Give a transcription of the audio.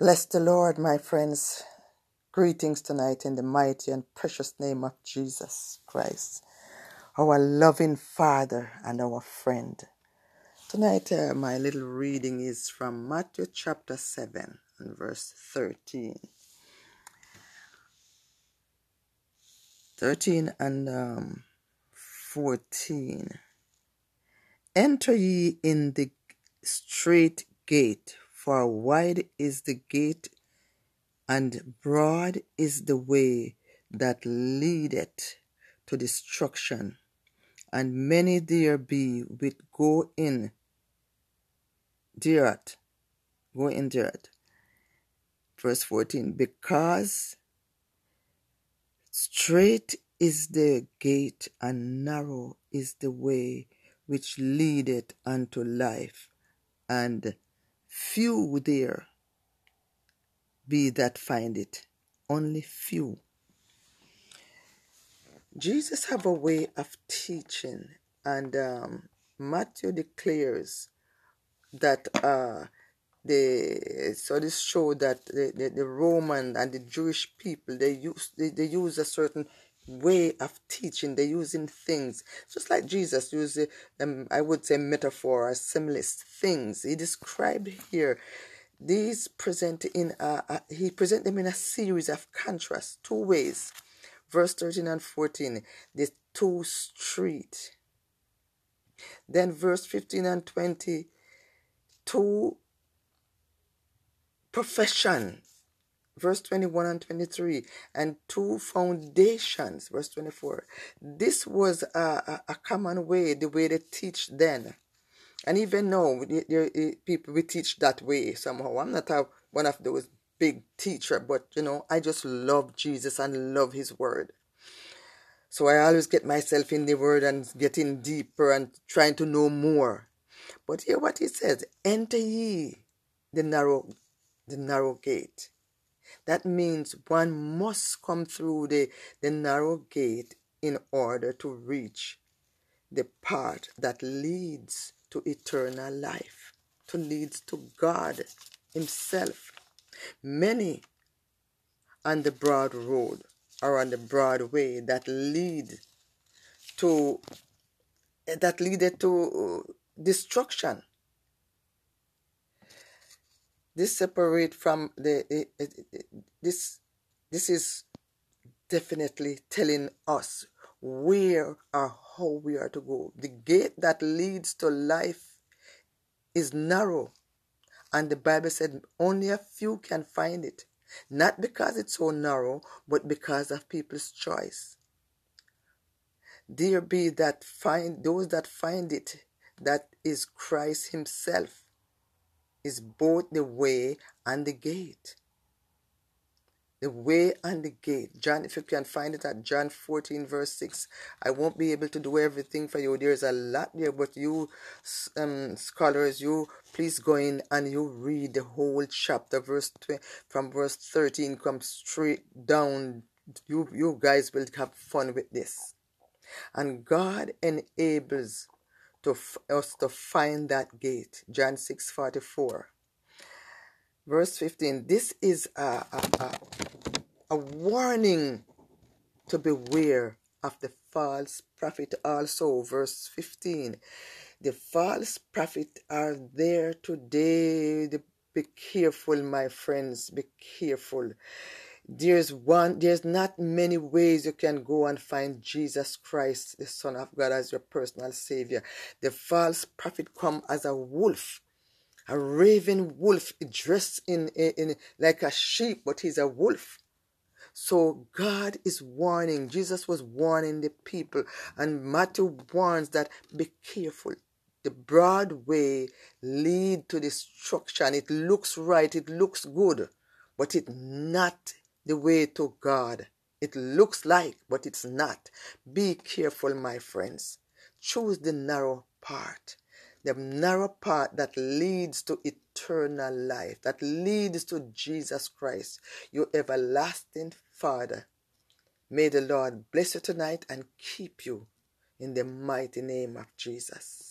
Bless the Lord, my friends. Greetings tonight in the mighty and precious name of Jesus Christ, our loving Father and our friend. Tonight, uh, my little reading is from Matthew chapter 7 and verse 13. 13 and um, 14. Enter ye in the strait gate, for wide is the gate, and broad is the way that leadeth to destruction, and many there be which go in thereat, go in thereat. Verse 14, because strait is the gate, and narrow is the way which leadeth unto life, and few there be that find it. Only few. Jesus have a way of teaching, and um, Matthew declares that uh, the so this show that the, the, the Roman and the Jewish people they use they, they use a certain way of teaching. They're using things just like Jesus used, um, I would say, metaphor or similes things. He described here these present in a, a, he present them in a series of contrasts, two ways. Verse 13 and 14, the two street. Then verse 15 and twenty, two profession verse 21 and 23, and two foundations, verse 24. This was a, a, common way, the way they teach then. And even now, people we teach that way somehow. I'm not a, one of those big teacher, but you know, I just love Jesus and love His Word. So I always get myself in the Word and getting deeper and trying to know more. But hear what He says: Enter ye the narrow, the narrow gate. That means one must come through the, the narrow gate in order to reach the path that leads to eternal life, to leads to God Himself. Many on the broad road or on the broad way that lead to that leaded to uh, destruction this separate from the this this is definitely telling us where or how we are to go. The gate that leads to life is narrow. And the bible said only a few can find it. Not because it's so narrow but because of people's choice. There be that find those that find it that is christ himself is both the way and the gate. The way and the gate. John, if you can find it at John 14, verse 6. I won't be able to do everything for you. There's a lot there, but you, um, scholars, you please go in and you read the whole chapter, verse 20, from verse 13, come straight down. You, you guys will have fun with this. And God enables to us to find that gate. John 6 44. Verse 15. This is a, a, a, a warning to beware of the false prophet also. Verse 15. The false prophet are there today. Be careful, my friends. Be careful there's one there's not many ways you can go and find jesus christ the son of god as your personal savior. The false prophet come as a wolf a raven wolf dressed in, in, in like a sheep but he's a wolf. So god is warning jesus was warning the people and matthew warns that be careful. The broad way lead to destruction. It looks right it looks good but it not the way to God. It looks like, but it's not. Be careful, my friends. Choose the narrow part. The narrow path that leads to eternal life, that leads to Jesus Christ, your everlasting Father. May the Lord bless you tonight and keep you in the mighty name of Jesus.